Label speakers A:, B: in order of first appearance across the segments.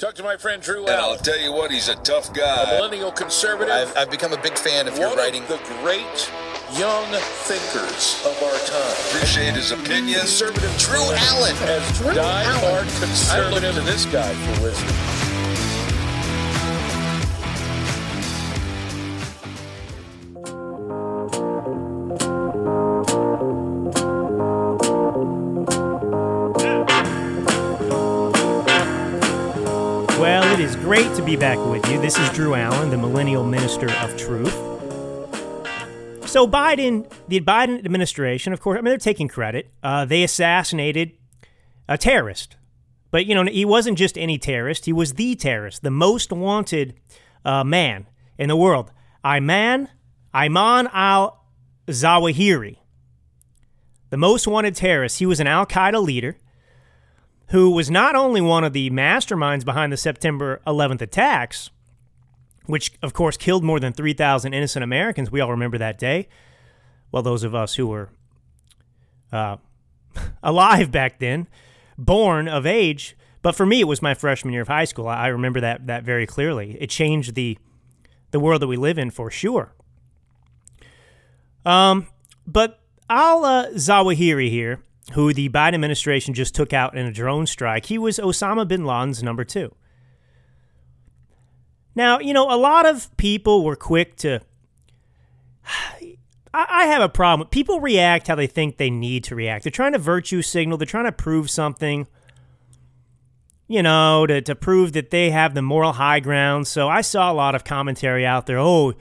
A: Talk to my friend Drew
B: And I'll tell you what, he's a tough guy.
A: a millennial conservative.
C: I've, I've become a big fan of your writing.
A: of the great young thinkers of our time.
B: Appreciate his opinion.
A: Conservative
C: Drew Allen.
A: as
C: Drew
A: die-hard
C: Allen.
A: conservative. I look to this guy for wisdom.
D: Be back with you. This is Drew Allen, the Millennial Minister of Truth. So, Biden, the Biden administration, of course, I mean, they're taking credit. Uh, they assassinated a terrorist. But, you know, he wasn't just any terrorist, he was the terrorist, the most wanted uh, man in the world. Ayman, Ayman al Zawahiri. The most wanted terrorist. He was an Al Qaeda leader who was not only one of the masterminds behind the September 11th attacks, which of course killed more than 3,000 innocent Americans. We all remember that day. Well, those of us who were uh, alive back then, born of age. But for me, it was my freshman year of high school. I remember that that very clearly. It changed the the world that we live in for sure. Um, but Al uh, Zawahiri here, who the Biden administration just took out in a drone strike, he was Osama bin Laden's number two. Now, you know, a lot of people were quick to. I have a problem. People react how they think they need to react. They're trying to virtue signal, they're trying to prove something, you know, to, to prove that they have the moral high ground. So I saw a lot of commentary out there. Oh,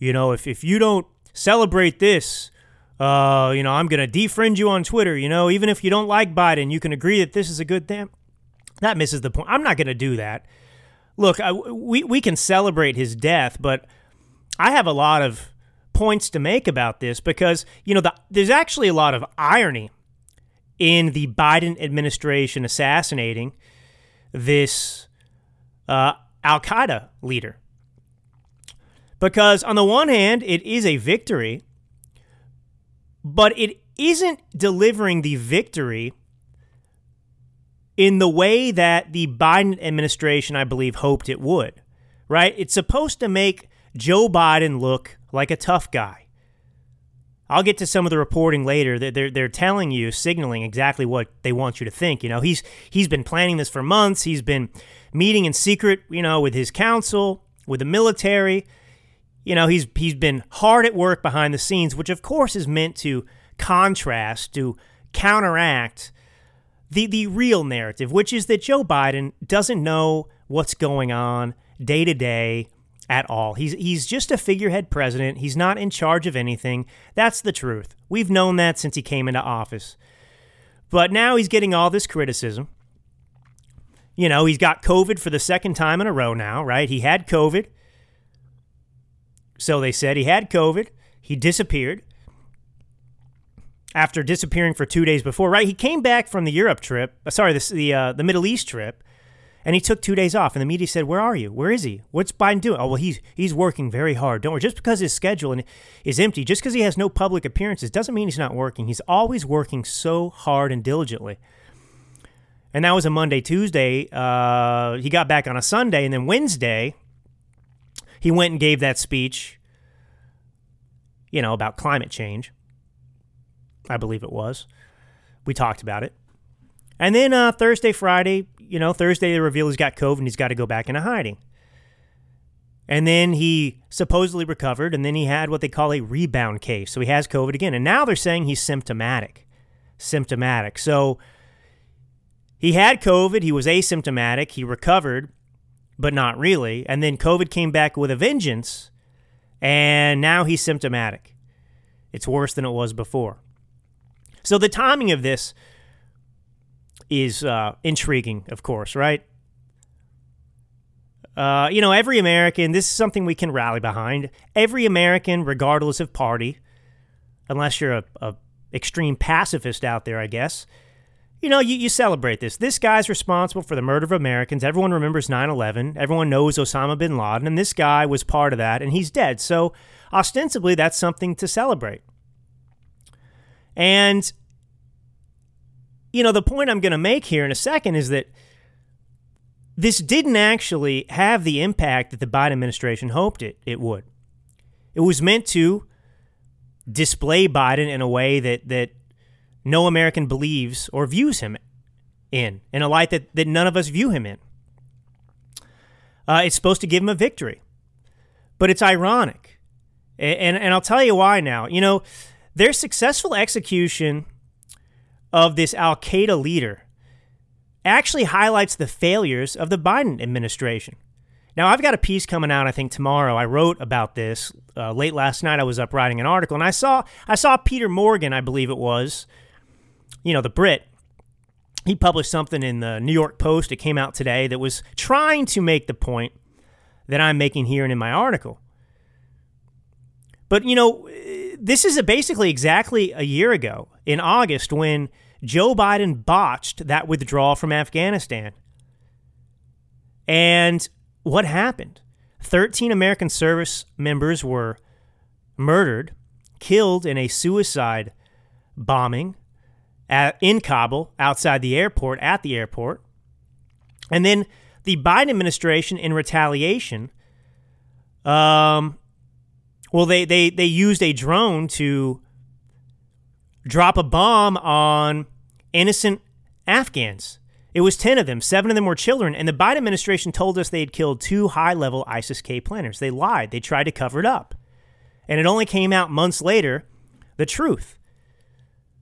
D: you know, if, if you don't celebrate this, uh, you know, I'm going to defriend you on Twitter. You know, even if you don't like Biden, you can agree that this is a good thing. That misses the point. I'm not going to do that. Look, I, we, we can celebrate his death, but I have a lot of points to make about this because, you know, the, there's actually a lot of irony in the Biden administration assassinating this uh, Al Qaeda leader. Because, on the one hand, it is a victory, but it isn't delivering the victory in the way that the Biden administration, I believe, hoped it would, right? It's supposed to make Joe Biden look like a tough guy. I'll get to some of the reporting later. They're, they're, they're telling you, signaling exactly what they want you to think. You know, he's he's been planning this for months. He's been meeting in secret, you know, with his counsel, with the military. You know, he's he's been hard at work behind the scenes, which of course is meant to contrast, to counteract the the real narrative, which is that Joe Biden doesn't know what's going on day to day at all. He's he's just a figurehead president. He's not in charge of anything. That's the truth. We've known that since he came into office. But now he's getting all this criticism. You know, he's got COVID for the second time in a row now, right? He had COVID. So they said he had COVID. He disappeared after disappearing for two days before. Right? He came back from the Europe trip. uh, Sorry, the uh, the Middle East trip, and he took two days off. And the media said, "Where are you? Where is he? What's Biden doing?" Oh well, he's he's working very hard. Don't worry. Just because his schedule is empty, just because he has no public appearances, doesn't mean he's not working. He's always working so hard and diligently. And that was a Monday, Tuesday. Uh, he got back on a Sunday, and then Wednesday, he went and gave that speech. You know about climate change. I believe it was. We talked about it. And then uh, Thursday, Friday, you know, Thursday they reveal he's got COVID and he's got to go back into hiding. And then he supposedly recovered, and then he had what they call a rebound case. So he has COVID again. And now they're saying he's symptomatic. Symptomatic. So he had COVID, he was asymptomatic, he recovered, but not really. And then COVID came back with a vengeance, and now he's symptomatic. It's worse than it was before. So the timing of this is uh, intriguing, of course, right? Uh, you know, every American, this is something we can rally behind. Every American, regardless of party, unless you're a, a extreme pacifist out there, I guess, you know, you, you celebrate this. This guy's responsible for the murder of Americans. Everyone remembers 9 11. Everyone knows Osama bin Laden, and this guy was part of that, and he's dead. So, ostensibly, that's something to celebrate. And, you know, the point I'm going to make here in a second is that this didn't actually have the impact that the Biden administration hoped it, it would. It was meant to display Biden in a way that, that no American believes or views him in, in a light that, that none of us view him in. Uh, it's supposed to give him a victory. But it's ironic. And, and, and I'll tell you why now. You know, their successful execution of this Al Qaeda leader actually highlights the failures of the Biden administration. Now, I've got a piece coming out, I think tomorrow. I wrote about this uh, late last night. I was up writing an article, and I saw I saw Piers Morgan, I believe it was, you know, the Brit. He published something in the New York Post. It came out today that was trying to make the point that I'm making here and in my article. But you know, this is basically exactly a year ago in August when Joe Biden botched that withdrawal from Afghanistan. And what happened? 13 American service members were murdered, killed in a suicide bombing at, in Kabul, outside the airport, at the airport. And then the Biden administration, in retaliation, um, well, they, they, they used a drone to drop a bomb on innocent Afghans. It was 10 of them. Seven of them were children. And the Biden administration told us they had killed two high level ISIS K planners. They lied. They tried to cover it up. And it only came out months later the truth.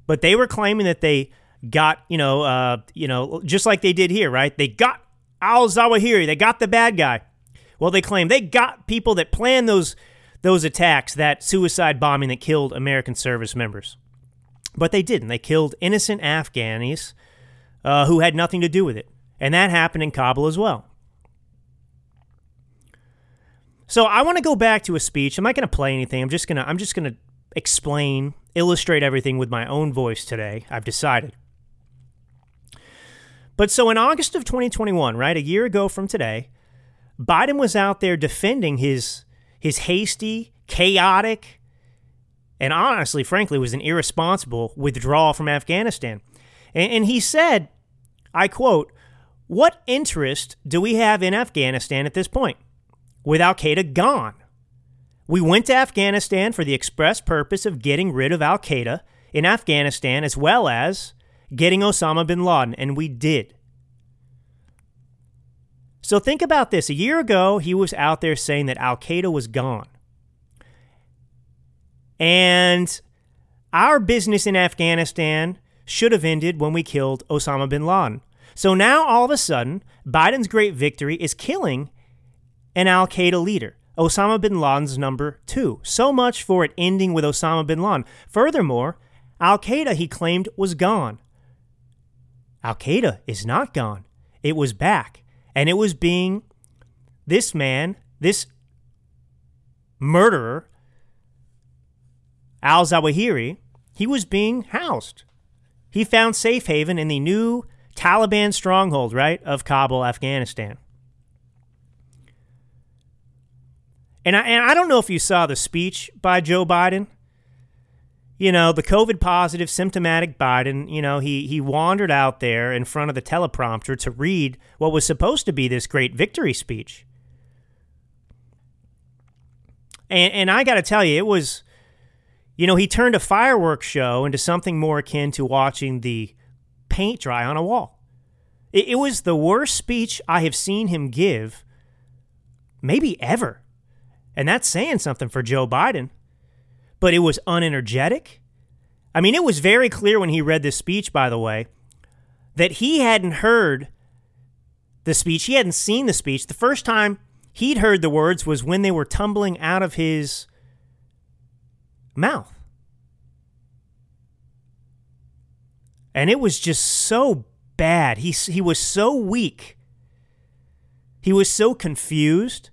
D: But they were claiming that they got, you know, uh, you know, just like they did here, right? They got al Zawahiri. They got the bad guy. Well, they claim they got people that planned those those attacks, that suicide bombing that killed American service members. But they didn't. They killed innocent Afghanis uh, who had nothing to do with it. And that happened in Kabul as well. So I want to go back to a speech. I'm not going to play anything. I'm just going to I'm just going to explain, illustrate everything with my own voice today. I've decided. But so in August of 2021, right, a year ago from today, Biden was out there defending his his hasty, chaotic, and honestly, frankly, was an irresponsible withdrawal from Afghanistan. And, and he said, I quote, What interest do we have in Afghanistan at this point? With Al Qaeda gone. We went to Afghanistan for the express purpose of getting rid of Al Qaeda in Afghanistan as well as getting Osama bin Laden, and we did. So think about this. A year ago, he was out there saying that Al Qaeda was gone. And our business in Afghanistan should have ended when we killed Osama bin Laden. So now all of a sudden, Biden's great victory is killing an Al Qaeda leader. Osama bin Laden's number two. So much for it ending with Osama bin Laden. Furthermore, Al Qaeda, he claimed, was gone. Al Qaeda is not gone. It was back. And it was being this man, this murderer, Al Zawahiri, he was being housed. He found safe haven in the new Taliban stronghold, right, of Kabul, Afghanistan. And I, and I don't know if you saw the speech by Joe Biden. You know, the COVID positive, symptomatic Biden, you know, he, he wandered out there in front of the teleprompter to read what was supposed to be this great victory speech. And, and I got to tell you, it was, you know, he turned a fireworks show into something more akin to watching the paint dry on a wall. It, it was the worst speech I have seen him give, maybe ever. And that's saying something for Joe Biden. But it was unenergetic. I mean, it was very clear when he read this speech, by the way, that he hadn't heard the speech. He hadn't seen the speech. The first time he'd heard the words was when they were tumbling out of his mouth. And it was just so bad. He, he was so weak. He was so confused.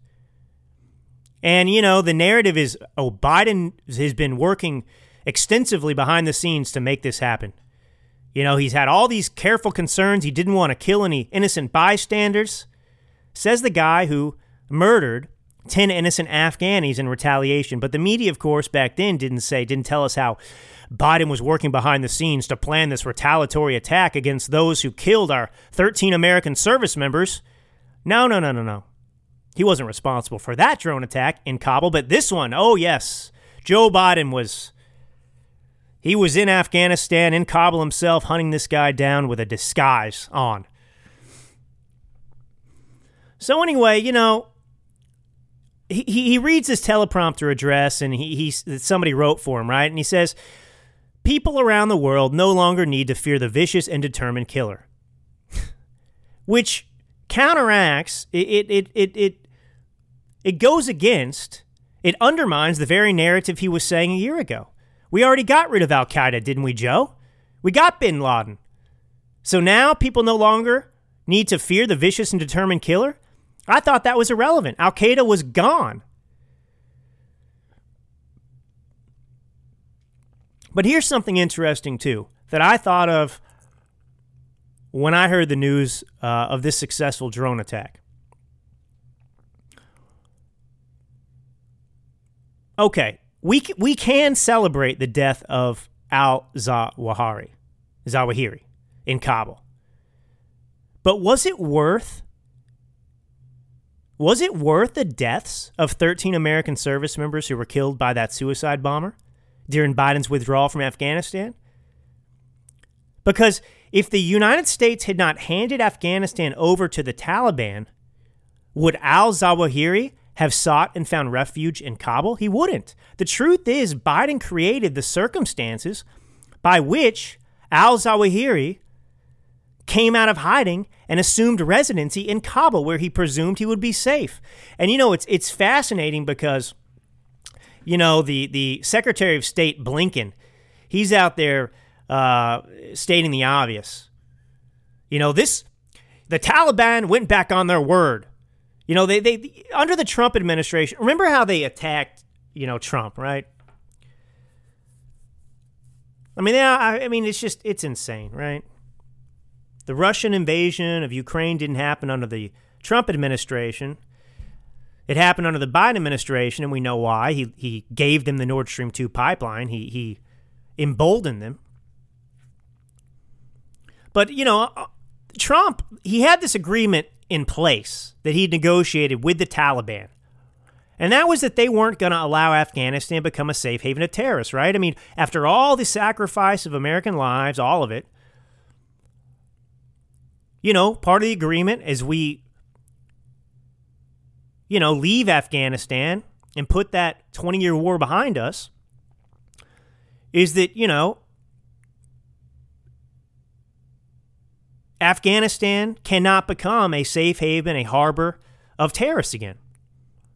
D: And, you know, the narrative is oh, Biden has been working extensively behind the scenes to make this happen. You know, he's had all these careful concerns. He didn't want to kill any innocent bystanders. Says the guy who murdered 10 innocent Afghanis in retaliation. But the media, of course, back then didn't say, didn't tell us how Biden was working behind the scenes to plan this retaliatory attack against those who killed our 13 American service members No, no, no, no, no. He wasn't responsible for that drone attack in Kabul, but this one, oh yes. Joe Biden was he was in Afghanistan in Kabul himself hunting this guy down with a disguise on. So anyway, you know, he, he reads his teleprompter address and he, he somebody wrote for him, right? And he says, People around the world no longer need to fear the vicious and determined killer. Which counteracts it it, it it it goes against it undermines the very narrative he was saying a year ago. We already got rid of Al Qaeda, didn't we, Joe? We got bin Laden. So now people no longer need to fear the vicious and determined killer? I thought that was irrelevant. Al Qaeda was gone. But here's something interesting, too, that I thought of when I heard the news uh, of this successful drone attack. Okay, we, we can celebrate the death of Al Zawahiri, Zawahiri in Kabul. But was it worth was it worth the deaths of 13 American service members who were killed by that suicide bomber during Biden's withdrawal from Afghanistan? Because if the United States had not handed Afghanistan over to the Taliban, would al Zawahiri have sought and found refuge in Kabul? He wouldn't. The truth is, Biden created the circumstances by which al Zawahiri came out of hiding and assumed residency in Kabul, where he presumed he would be safe. And you know, it's it's fascinating because, you know, the the Secretary of State Blinken, he's out there uh, stating the obvious. You know, this the Taliban went back on their word. You know, they they under the Trump administration. Remember how they attacked, you know, Trump, right? I mean, yeah, I, I mean, it's just it's insane, right? The Russian invasion of Ukraine didn't happen under the Trump administration. It happened under the Biden administration, and we know why. He, he gave them the Nord Stream 2 pipeline, he, he emboldened them. But, you know, uh, Trump, he had this agreement in place that he negotiated with the Taliban. And that was that they weren't going to allow Afghanistan to become a safe haven of terrorists, right? I mean, after all the sacrifice of American lives, all of it, you know, part of the agreement is we, you know, leave Afghanistan and put that 20 year war behind us is that, you know, Afghanistan cannot become a safe haven, a harbor of terrorists again.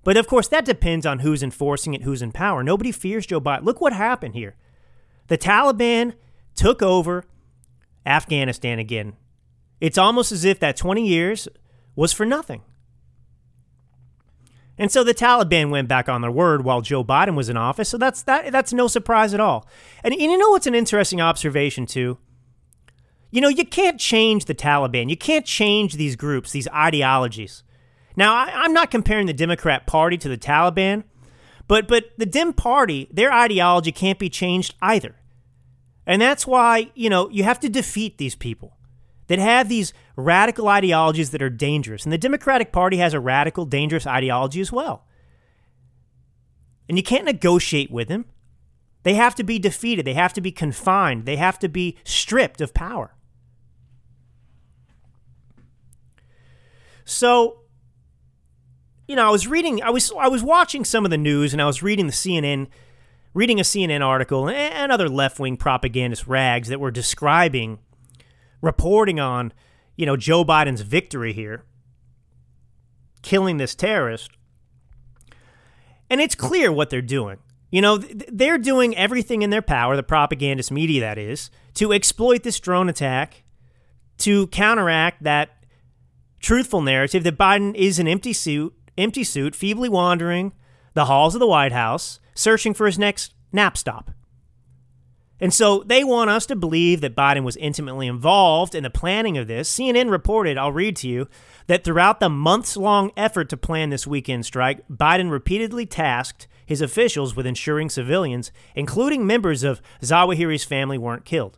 D: But of course, that depends on who's enforcing it, who's in power. Nobody fears Joe Biden. Look what happened here. The Taliban took over Afghanistan again it's almost as if that 20 years was for nothing. And so the Taliban went back on their word while Joe Biden was in office. So that's that that's no surprise at all. And, you know what's an interesting observation too? You know, you can't change the Taliban. You can't change these groups, these ideologies. Now, I, I'm not comparing the Democrat Party to the Taliban, but but the Dem Party, their ideology can't be changed either. And that's why, you know, you have to defeat these people that have these radical ideologies that are dangerous. And the Democratic Party has a radical, dangerous ideology as well. And you can't negotiate with them. They have to be defeated, they have to be confined, they have to be stripped of power. So, you know, I was reading, I was, I was watching some of the news, and I was reading the CNN, reading a CNN article, and other left wing propagandist rags that were describing reporting on, you know, Joe Biden's victory here, killing this terrorist. And it's clear what they're doing. You know, they're doing everything in their power, the propagandist media that is, to exploit this drone attack to counteract that truthful narrative that Biden is an empty suit, empty suit, feebly wandering the halls of the White House, searching for his next nap stop. And so they want us to believe that Biden was intimately involved in the planning of this. CNN reported, I'll read to you, that throughout the months long effort to plan this weekend strike, Biden repeatedly tasked his officials with ensuring civilians, including members of Zawahiri's family, weren't killed.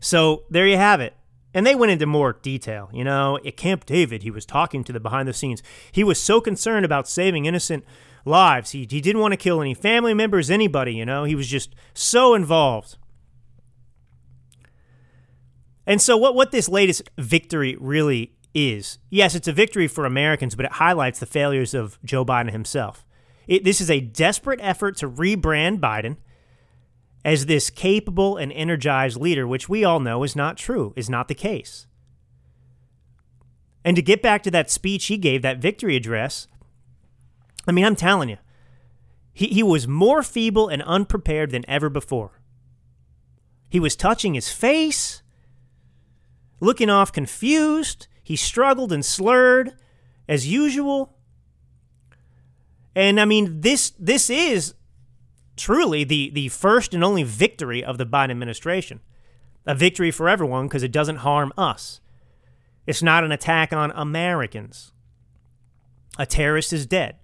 D: So there you have it. And they went into more detail. You know, at Camp David, he was talking to the behind the scenes. He was so concerned about saving innocent lives. He, he didn't want to kill any family members, anybody, you know. He was just so involved. And so, what, what this latest victory really is yes, it's a victory for Americans, but it highlights the failures of Joe Biden himself. It, this is a desperate effort to rebrand Biden as this capable and energized leader, which we all know is not true, is not the case. And to get back to that speech he gave, that victory address, I mean, I'm telling you, he, he was more feeble and unprepared than ever before. He was touching his face looking off confused. He struggled and slurred as usual. And I mean, this this is truly the the first and only victory of the Biden administration. A victory for everyone because it doesn't harm us. It's not an attack on Americans. A terrorist is dead.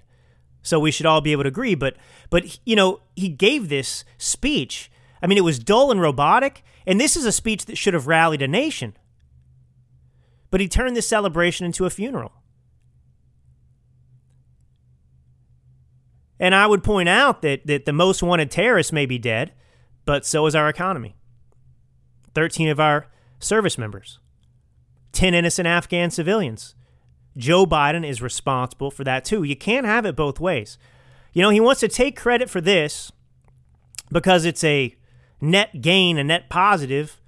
D: So we should all be able to agree, but but you know, he gave this speech. I mean, it was dull and robotic, and this is a speech that should have rallied a nation but he turned this celebration into a funeral. And I would point out that, that the most wanted terrorist may be dead, but so is our economy. 13 of our service members, 10 innocent Afghan civilians. Joe Biden is responsible for that too. You can't have it both ways. You know, he wants to take credit for this because it's a net gain, a net positive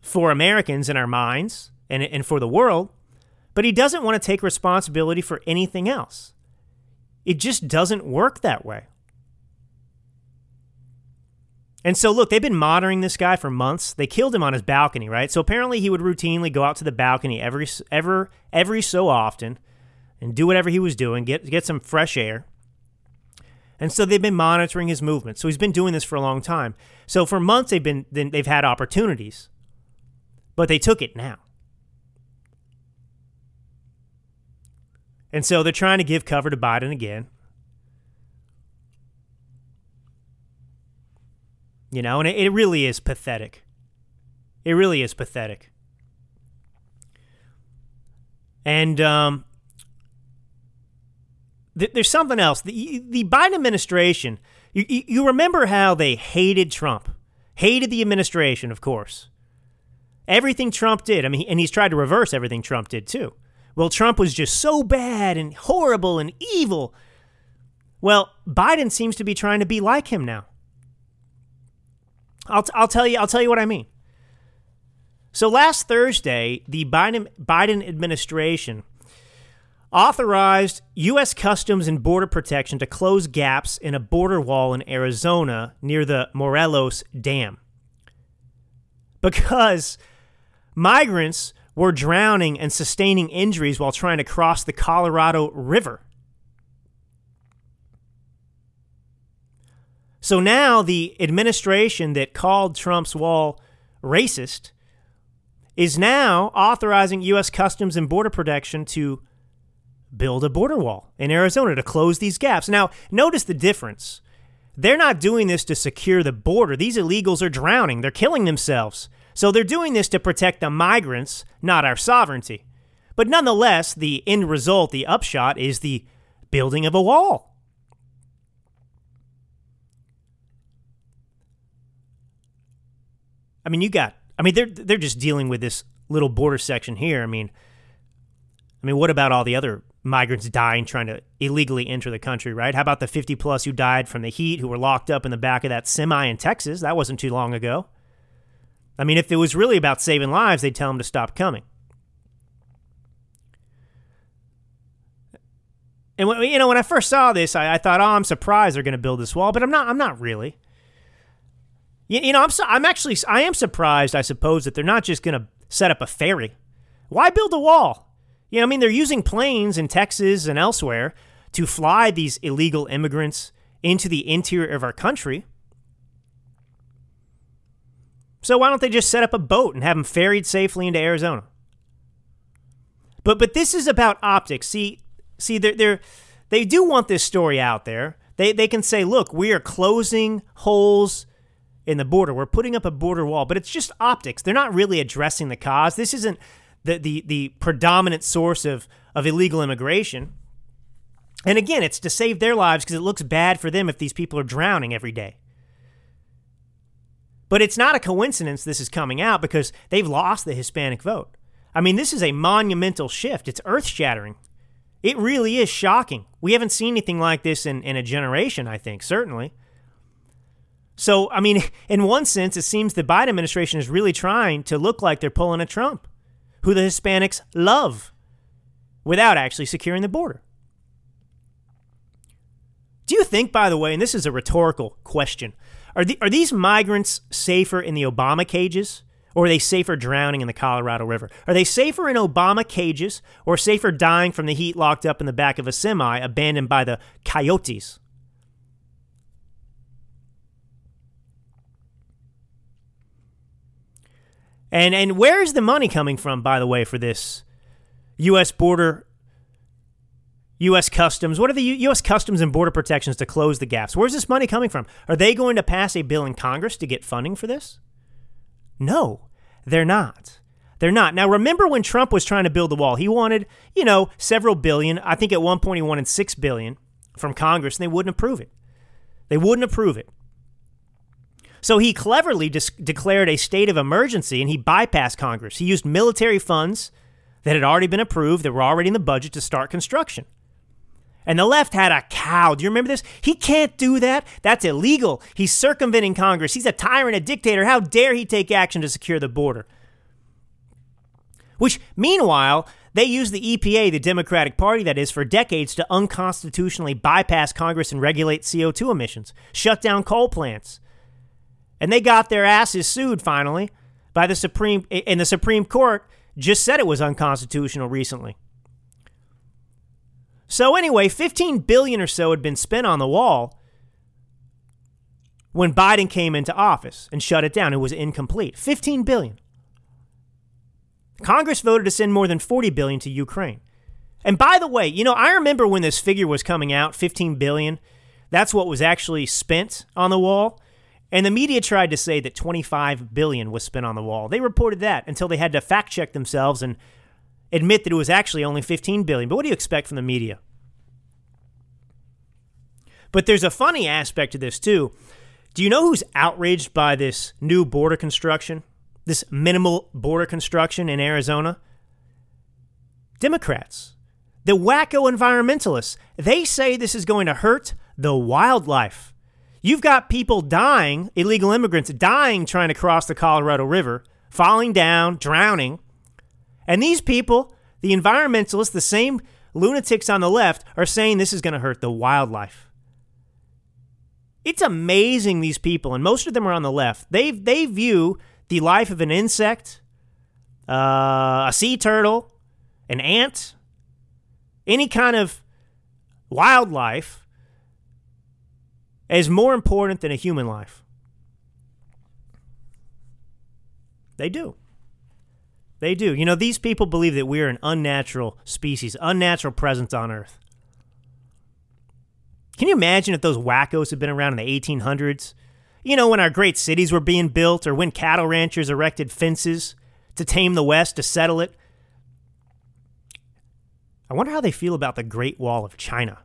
D: for Americans in our minds and, and for the world, but he doesn't want to take responsibility for anything else. It just doesn't work that way. And so, look, they've been monitoring this guy for months. They killed him on his balcony, right? So apparently, he would routinely go out to the balcony every ever every so often and do whatever he was doing, get get some fresh air. And so they've been monitoring his movements. So he's been doing this for a long time. So for months they've been they've had opportunities, but they took it now. And so they're trying to give cover to Biden again. You know, and it, it really is pathetic. It really is pathetic. And um, th- there's something else. The, the Biden administration, you, you remember how they hated Trump, hated the administration, of course. Everything Trump did. I mean, and he's tried to reverse everything Trump did too. Well, Trump was just so bad and horrible and evil. Well, Biden seems to be trying to be like him now. I'll, t- I'll tell you I'll tell you what I mean. So last Thursday, the Biden Biden administration authorized U.S. Customs and Border Protection to close gaps in a border wall in Arizona near the Morelos Dam because migrants were drowning and sustaining injuries while trying to cross the Colorado River. So now the administration that called Trump's wall racist is now authorizing U.S. Customs and Border Protection to build a border wall in Arizona to close these gaps. Now, notice the difference. They're not doing this to secure the border. These illegals are drowning, they're killing themselves. So they're doing this to protect the migrants, not our sovereignty. But nonetheless, the end result, the upshot, is the building of a wall. I mean, you got. I mean, they're they're just dealing with this little border section here. I mean, I mean, what about all the other migrants dying trying to illegally enter the country? Right? How about the 50 plus who died from the heat, who were locked up in the back of that semi in Texas? That wasn't too long ago. I mean, if it was really about saving lives, they'd tell them to stop coming. And when, you know, when I first saw this, I, I thought, "Oh, I'm surprised they're going to build this wall," but I'm not. I'm not really. You, you know, I'm. I'm actually. I am surprised. I suppose that they're not just going to set up a ferry. Why build a wall? You know, I mean, they're using planes in Texas and elsewhere to fly these illegal immigrants into the interior of our country. So why don't they just set up a boat and have them ferried safely into Arizona? But but this is about optics. See see they're, they're they do want this story out there. They they can say, look, we are closing holes in the border. We're putting up a border wall, but it's just optics. They're not really addressing the cause. This isn't the the, the predominant source of, of illegal immigration. And again, it's to save their lives because it looks bad for them if these people are drowning every day. But it's not a coincidence this is coming out because they've lost the Hispanic vote. I mean, this is a monumental shift. It's earth shattering. It really is shocking. We haven't seen anything like this in, in a generation, I think, certainly. So, I mean, in one sense, it seems the Biden administration is really trying to look like they're pulling a Trump, who the Hispanics love, without actually securing the border. Do you think, by the way, and this is a rhetorical question, are, the, are these migrants safer in the Obama cages or are they safer drowning in the Colorado River? Are they safer in Obama cages or safer dying from the heat locked up in the back of a semi abandoned by the coyotes? And and where is the money coming from, by the way, for this U.S. border, U.S. Customs? What are the U.S. Customs and Border Protections to close the gaps? Where's this money coming from? Are they going to pass a bill in Congress to get funding for this? No, they're not. They're not. Now, remember when Trump was trying to build the wall? He wanted, you know, several billion. I think at one point he wanted six billion from Congress, and they wouldn't approve it. They wouldn't approve it. So he cleverly declared a state of emergency and he bypassed Congress. He used military funds that had already been approved, that were already in the budget to start construction. And the left had a cow. Do you remember this? He can't do that. That's illegal. He's circumventing Congress. He's a tyrant, a dictator. How dare he take action to secure the border? Which, meanwhile, they used the EPA, the Democratic Party that is, for decades to unconstitutionally bypass Congress and regulate CO2 emissions, shut down coal plants, and they got their asses sued finally by the Supreme and the Supreme Court just said it was unconstitutional recently. So anyway, 15 billion or so had been spent on the wall when Biden came into office and shut it down. It was incomplete. 15 billion. Congress voted to send more than 40 billion to Ukraine. And by the way, you know, I remember when this figure was coming out, 15 billion, that's what was actually spent on the wall. And the media tried to say that 25 billion was spent on the wall. They reported that until they had to fact check themselves and admit that it was actually only 15 billion. But what do you expect from the media? But there's a funny aspect to this too. Do you know who's outraged by this new border construction? This minimal border construction in Arizona? Democrats. The wacko environmentalists. They say this is going to hurt the wildlife. You've got people dying, illegal immigrants dying trying to cross the Colorado River, falling down, drowning. And these people, the environmentalists, the same lunatics on the left, are saying this is going to hurt the wildlife. It's amazing these people, and most of them are on the left. They they view the life of an insect, uh, a sea turtle, an ant, any kind of wildlife as more important than a human life. They do. They do. You know, these people believe that we are an unnatural species, unnatural presence on Earth. Can you imagine if those wackos had been around in the 1800s? You know, when our great cities were being built, or when cattle ranchers erected fences to tame the West, to settle it. I wonder how they feel about the Great Wall of China.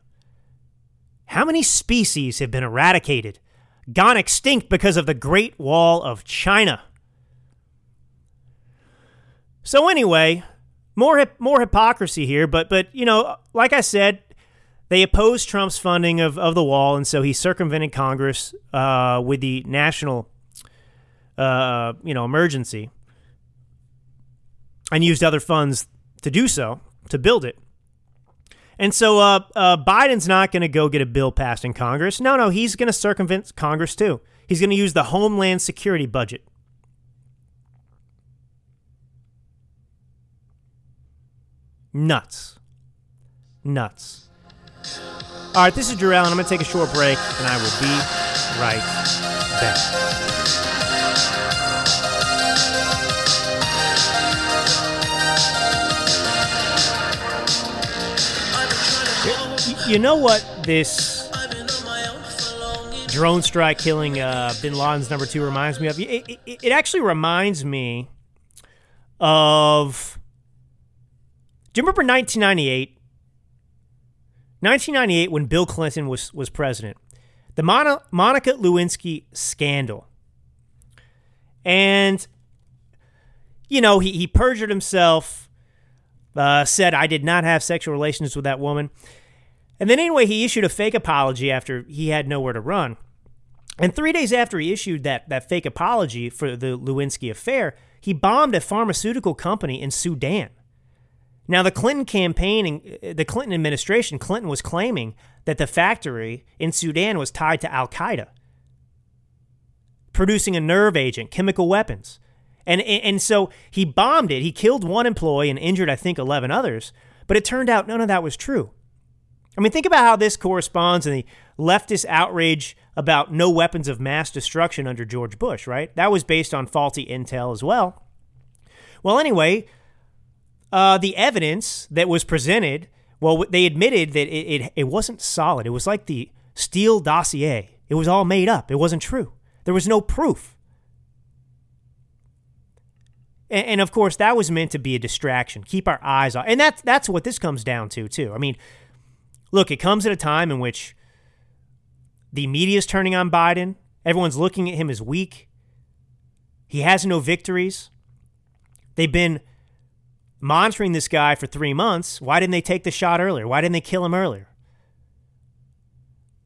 D: How many species have been eradicated, gone extinct because of the Great Wall of China? So anyway, more more hypocrisy here, but but you know, like I said, they opposed Trump's funding of, of the wall, and so he circumvented Congress uh, with the national, uh, you know, emergency, and used other funds to do so to build it. And so uh, uh, Biden's not going to go get a bill passed in Congress. No, no, he's going to circumvent Congress too. He's going to use the Homeland Security budget. Nuts. Nuts. All right, this is Drew Allen, and I'm going to take a short break, and I will be right back. You know what this drone strike killing uh, Bin Laden's number two reminds me of. It, it, it actually reminds me of. Do you remember 1998? 1998, when Bill Clinton was was president, the Mon- Monica Lewinsky scandal, and you know he he perjured himself, uh, said I did not have sexual relations with that woman. And then, anyway, he issued a fake apology after he had nowhere to run. And three days after he issued that, that fake apology for the Lewinsky affair, he bombed a pharmaceutical company in Sudan. Now, the Clinton campaign and uh, the Clinton administration, Clinton was claiming that the factory in Sudan was tied to Al Qaeda, producing a nerve agent, chemical weapons. And, and so he bombed it. He killed one employee and injured, I think, 11 others. But it turned out none of that was true. I mean, think about how this corresponds in the leftist outrage about no weapons of mass destruction under George Bush, right? That was based on faulty intel as well. Well, anyway, uh, the evidence that was presented, well, they admitted that it, it, it wasn't solid. It was like the Steele dossier. It was all made up. It wasn't true. There was no proof. And, and of course, that was meant to be a distraction. Keep our eyes off. and that's that's what this comes down to too. I mean, look, it comes at a time in which the media is turning on Biden. Everyone's looking at him as weak. He has no victories. They've been monitoring this guy for three months. Why didn't they take the shot earlier? Why didn't they kill him earlier?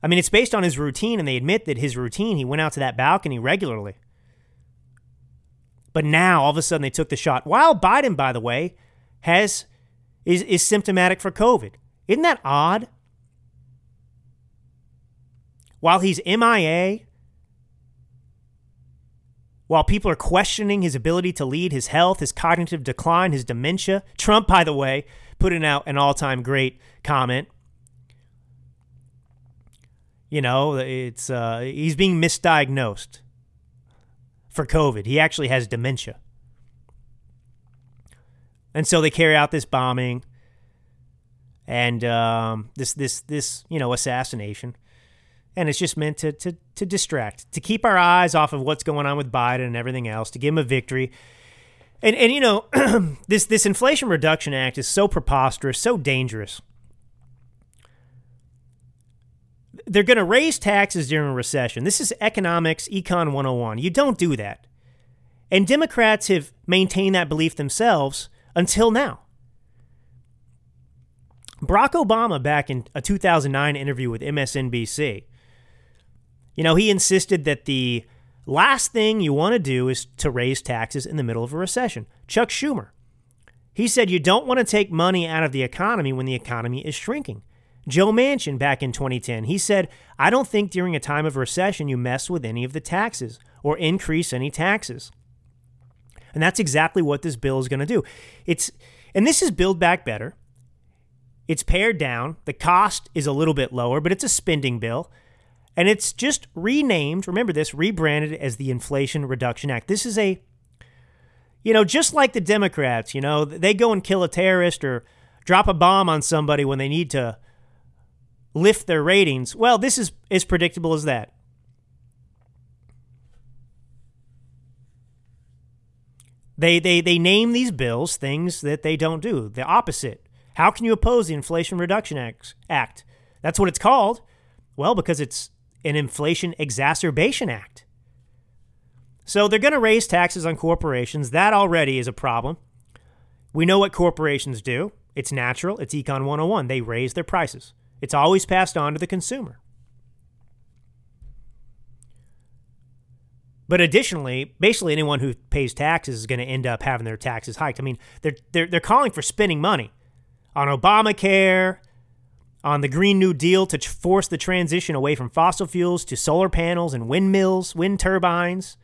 D: I mean, it's based on his routine, and they admit that his routine, he went out to that balcony regularly. But now, all of a sudden, they took the shot. While Biden, by the way, has is, is symptomatic for COVID. Isn't that odd? While he's MIA, while people are questioning his ability to lead, his health, his cognitive decline, his dementia, Trump, by the way, putting out an all time great comment. You know, it's uh, he's being misdiagnosed for COVID. He actually has dementia. And so they carry out this bombing and um, this this this you know assassination, and it's just meant to to to distract, to keep our eyes off of what's going on with Biden and everything else, to give him a victory. And and you know this this Inflation Reduction Act is so preposterous, so dangerous. They're going to raise taxes during a recession. This is economics, econ 101. You don't do that. And Democrats have maintained that belief themselves until now. Barack Obama, back in a 2009 interview with MSNBC, you know, he insisted that the last thing you want to do is to raise taxes in the middle of a recession. Chuck Schumer, he said you don't want to take money out of the economy when the economy is shrinking. Joe Manchin, back in 2010, he said, I don't think during a time of recession you mess with any of the taxes or increase any taxes. And that's exactly what this bill is going to do. It's and this is Build Back Better. It's pared down. The cost is a little bit lower, but it's a spending bill. And it's just renamed, remember this, rebranded as the Inflation Reduction Act. This is a, you know, just like the Democrats, you know, they go and kill a terrorist or drop a bomb on somebody when they need to lift their ratings. Well, this is as predictable as that. They, they, they name these bills things that they don't do, the opposite. How can you oppose the Inflation Reduction Act? That's what it's called. Well, because it's an Inflation Exacerbation Act. So they're going to raise taxes on corporations. That already is a problem. We know what corporations do. It's natural. It's Econ 101. They raise their prices. It's always passed on to the consumer. But additionally, basically anyone who pays taxes is going to end up having their taxes hiked. I mean, they're, they're, they're calling for spending money on Obamacare, on the Green New Deal to force the transition away from fossil fuels to solar panels and windmills, wind turbines.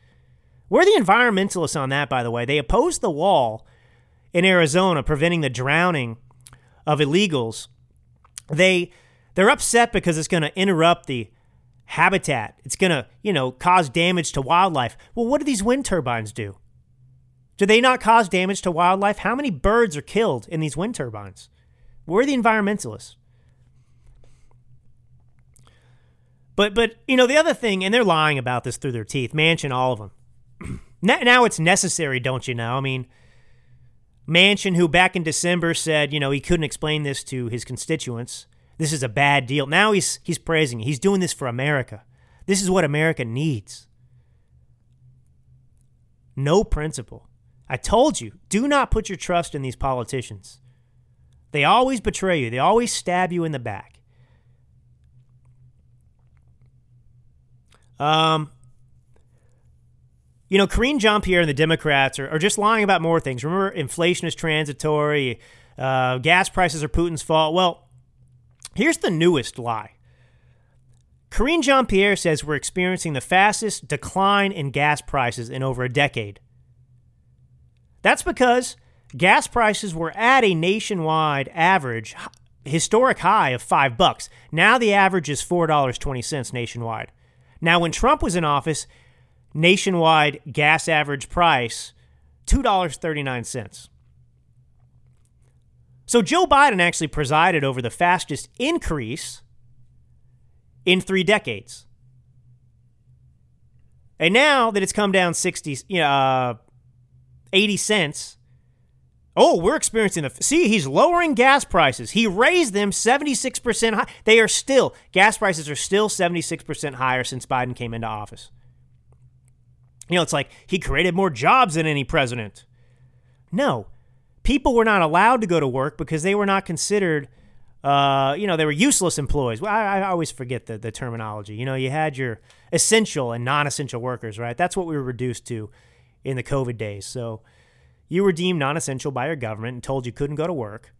D: We're the environmentalists on that, by the way. They opposed the wall in Arizona preventing the drowning of illegals. They they're upset because it's going to interrupt the habitat. It's going to, you know, cause damage to wildlife. Well, what do these wind turbines do? Do they not cause damage to wildlife? How many birds are killed in these wind turbines? We're the environmentalists. But but you know the other thing, and they're lying about this through their teeth. Manchin, all of them. now it's necessary, don't you know? I mean, Manchin, who back in December said, you know, he couldn't explain this to his constituents. This is a bad deal. Now he's he's praising. He's doing this for America. This is what America needs. No principle. I told you, do not put your trust in these politicians. They always betray you. They always stab you in the back. Um, you know, Karine Jean Pierre and the Democrats are, are just lying about more things. Remember, inflation is transitory, uh, gas prices are Putin's fault. Well, here's the newest lie. Karine Jean Pierre says we're experiencing the fastest decline in gas prices in over a decade. That's because gas prices were at a nationwide average historic high of 5 bucks. Now the average is $4.20 nationwide. Now when Trump was in office, nationwide gas average price $2.39. So Joe Biden actually presided over the fastest increase in 3 decades. And now that it's come down 60 you know, uh, 80 cents. Oh, we're experiencing the. See, he's lowering gas prices. He raised them 76% high. They are still, gas prices are still 76% higher since Biden came into office. You know, it's like he created more jobs than any president. No, people were not allowed to go to work because they were not considered, uh, you know, they were useless employees. Well, I, I always forget the, the terminology. You know, you had your essential and non essential workers, right? That's what we were reduced to in the COVID days. So you were deemed non essential by your government and told you couldn't go to work.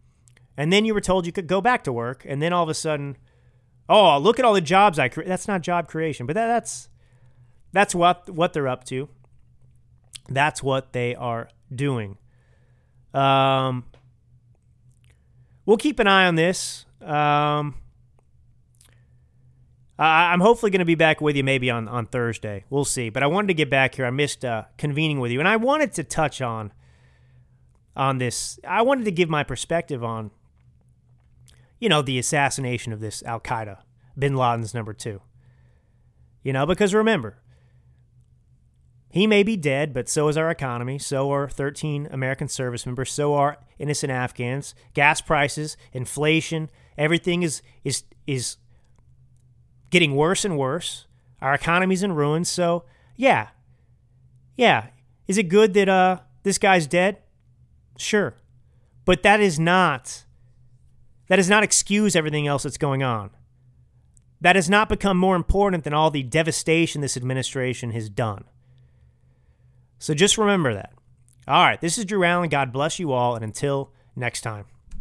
D: And then you were told you could go back to work. And then all of a sudden, oh, look at all the jobs I create. That's not job creation, but that, that's that's what what they're up to. That's what they are doing. Um, we'll keep an eye on this. Um, I, am hopefully going to be back with you maybe on, on Thursday. We'll see. But I wanted to get back here. I missed uh, convening with you, and I wanted to touch on on this. I wanted to give my perspective on, you know, the assassination of this Al Qaeda, Bin Laden's number two. You know, because remember, he may be dead, but so is our economy. So are 13 American service members. So are innocent Afghans. Gas prices, inflation, everything is is is getting worse and worse. Our economy's in ruins. So, yeah. Yeah. Is it good that uh, this guy's dead? Sure. But that is not that does not excuse everything else that's going on. That has not become more important than all the devastation this administration has done. So just remember that. All right, this is Drew Allen. God bless you all, and until next time.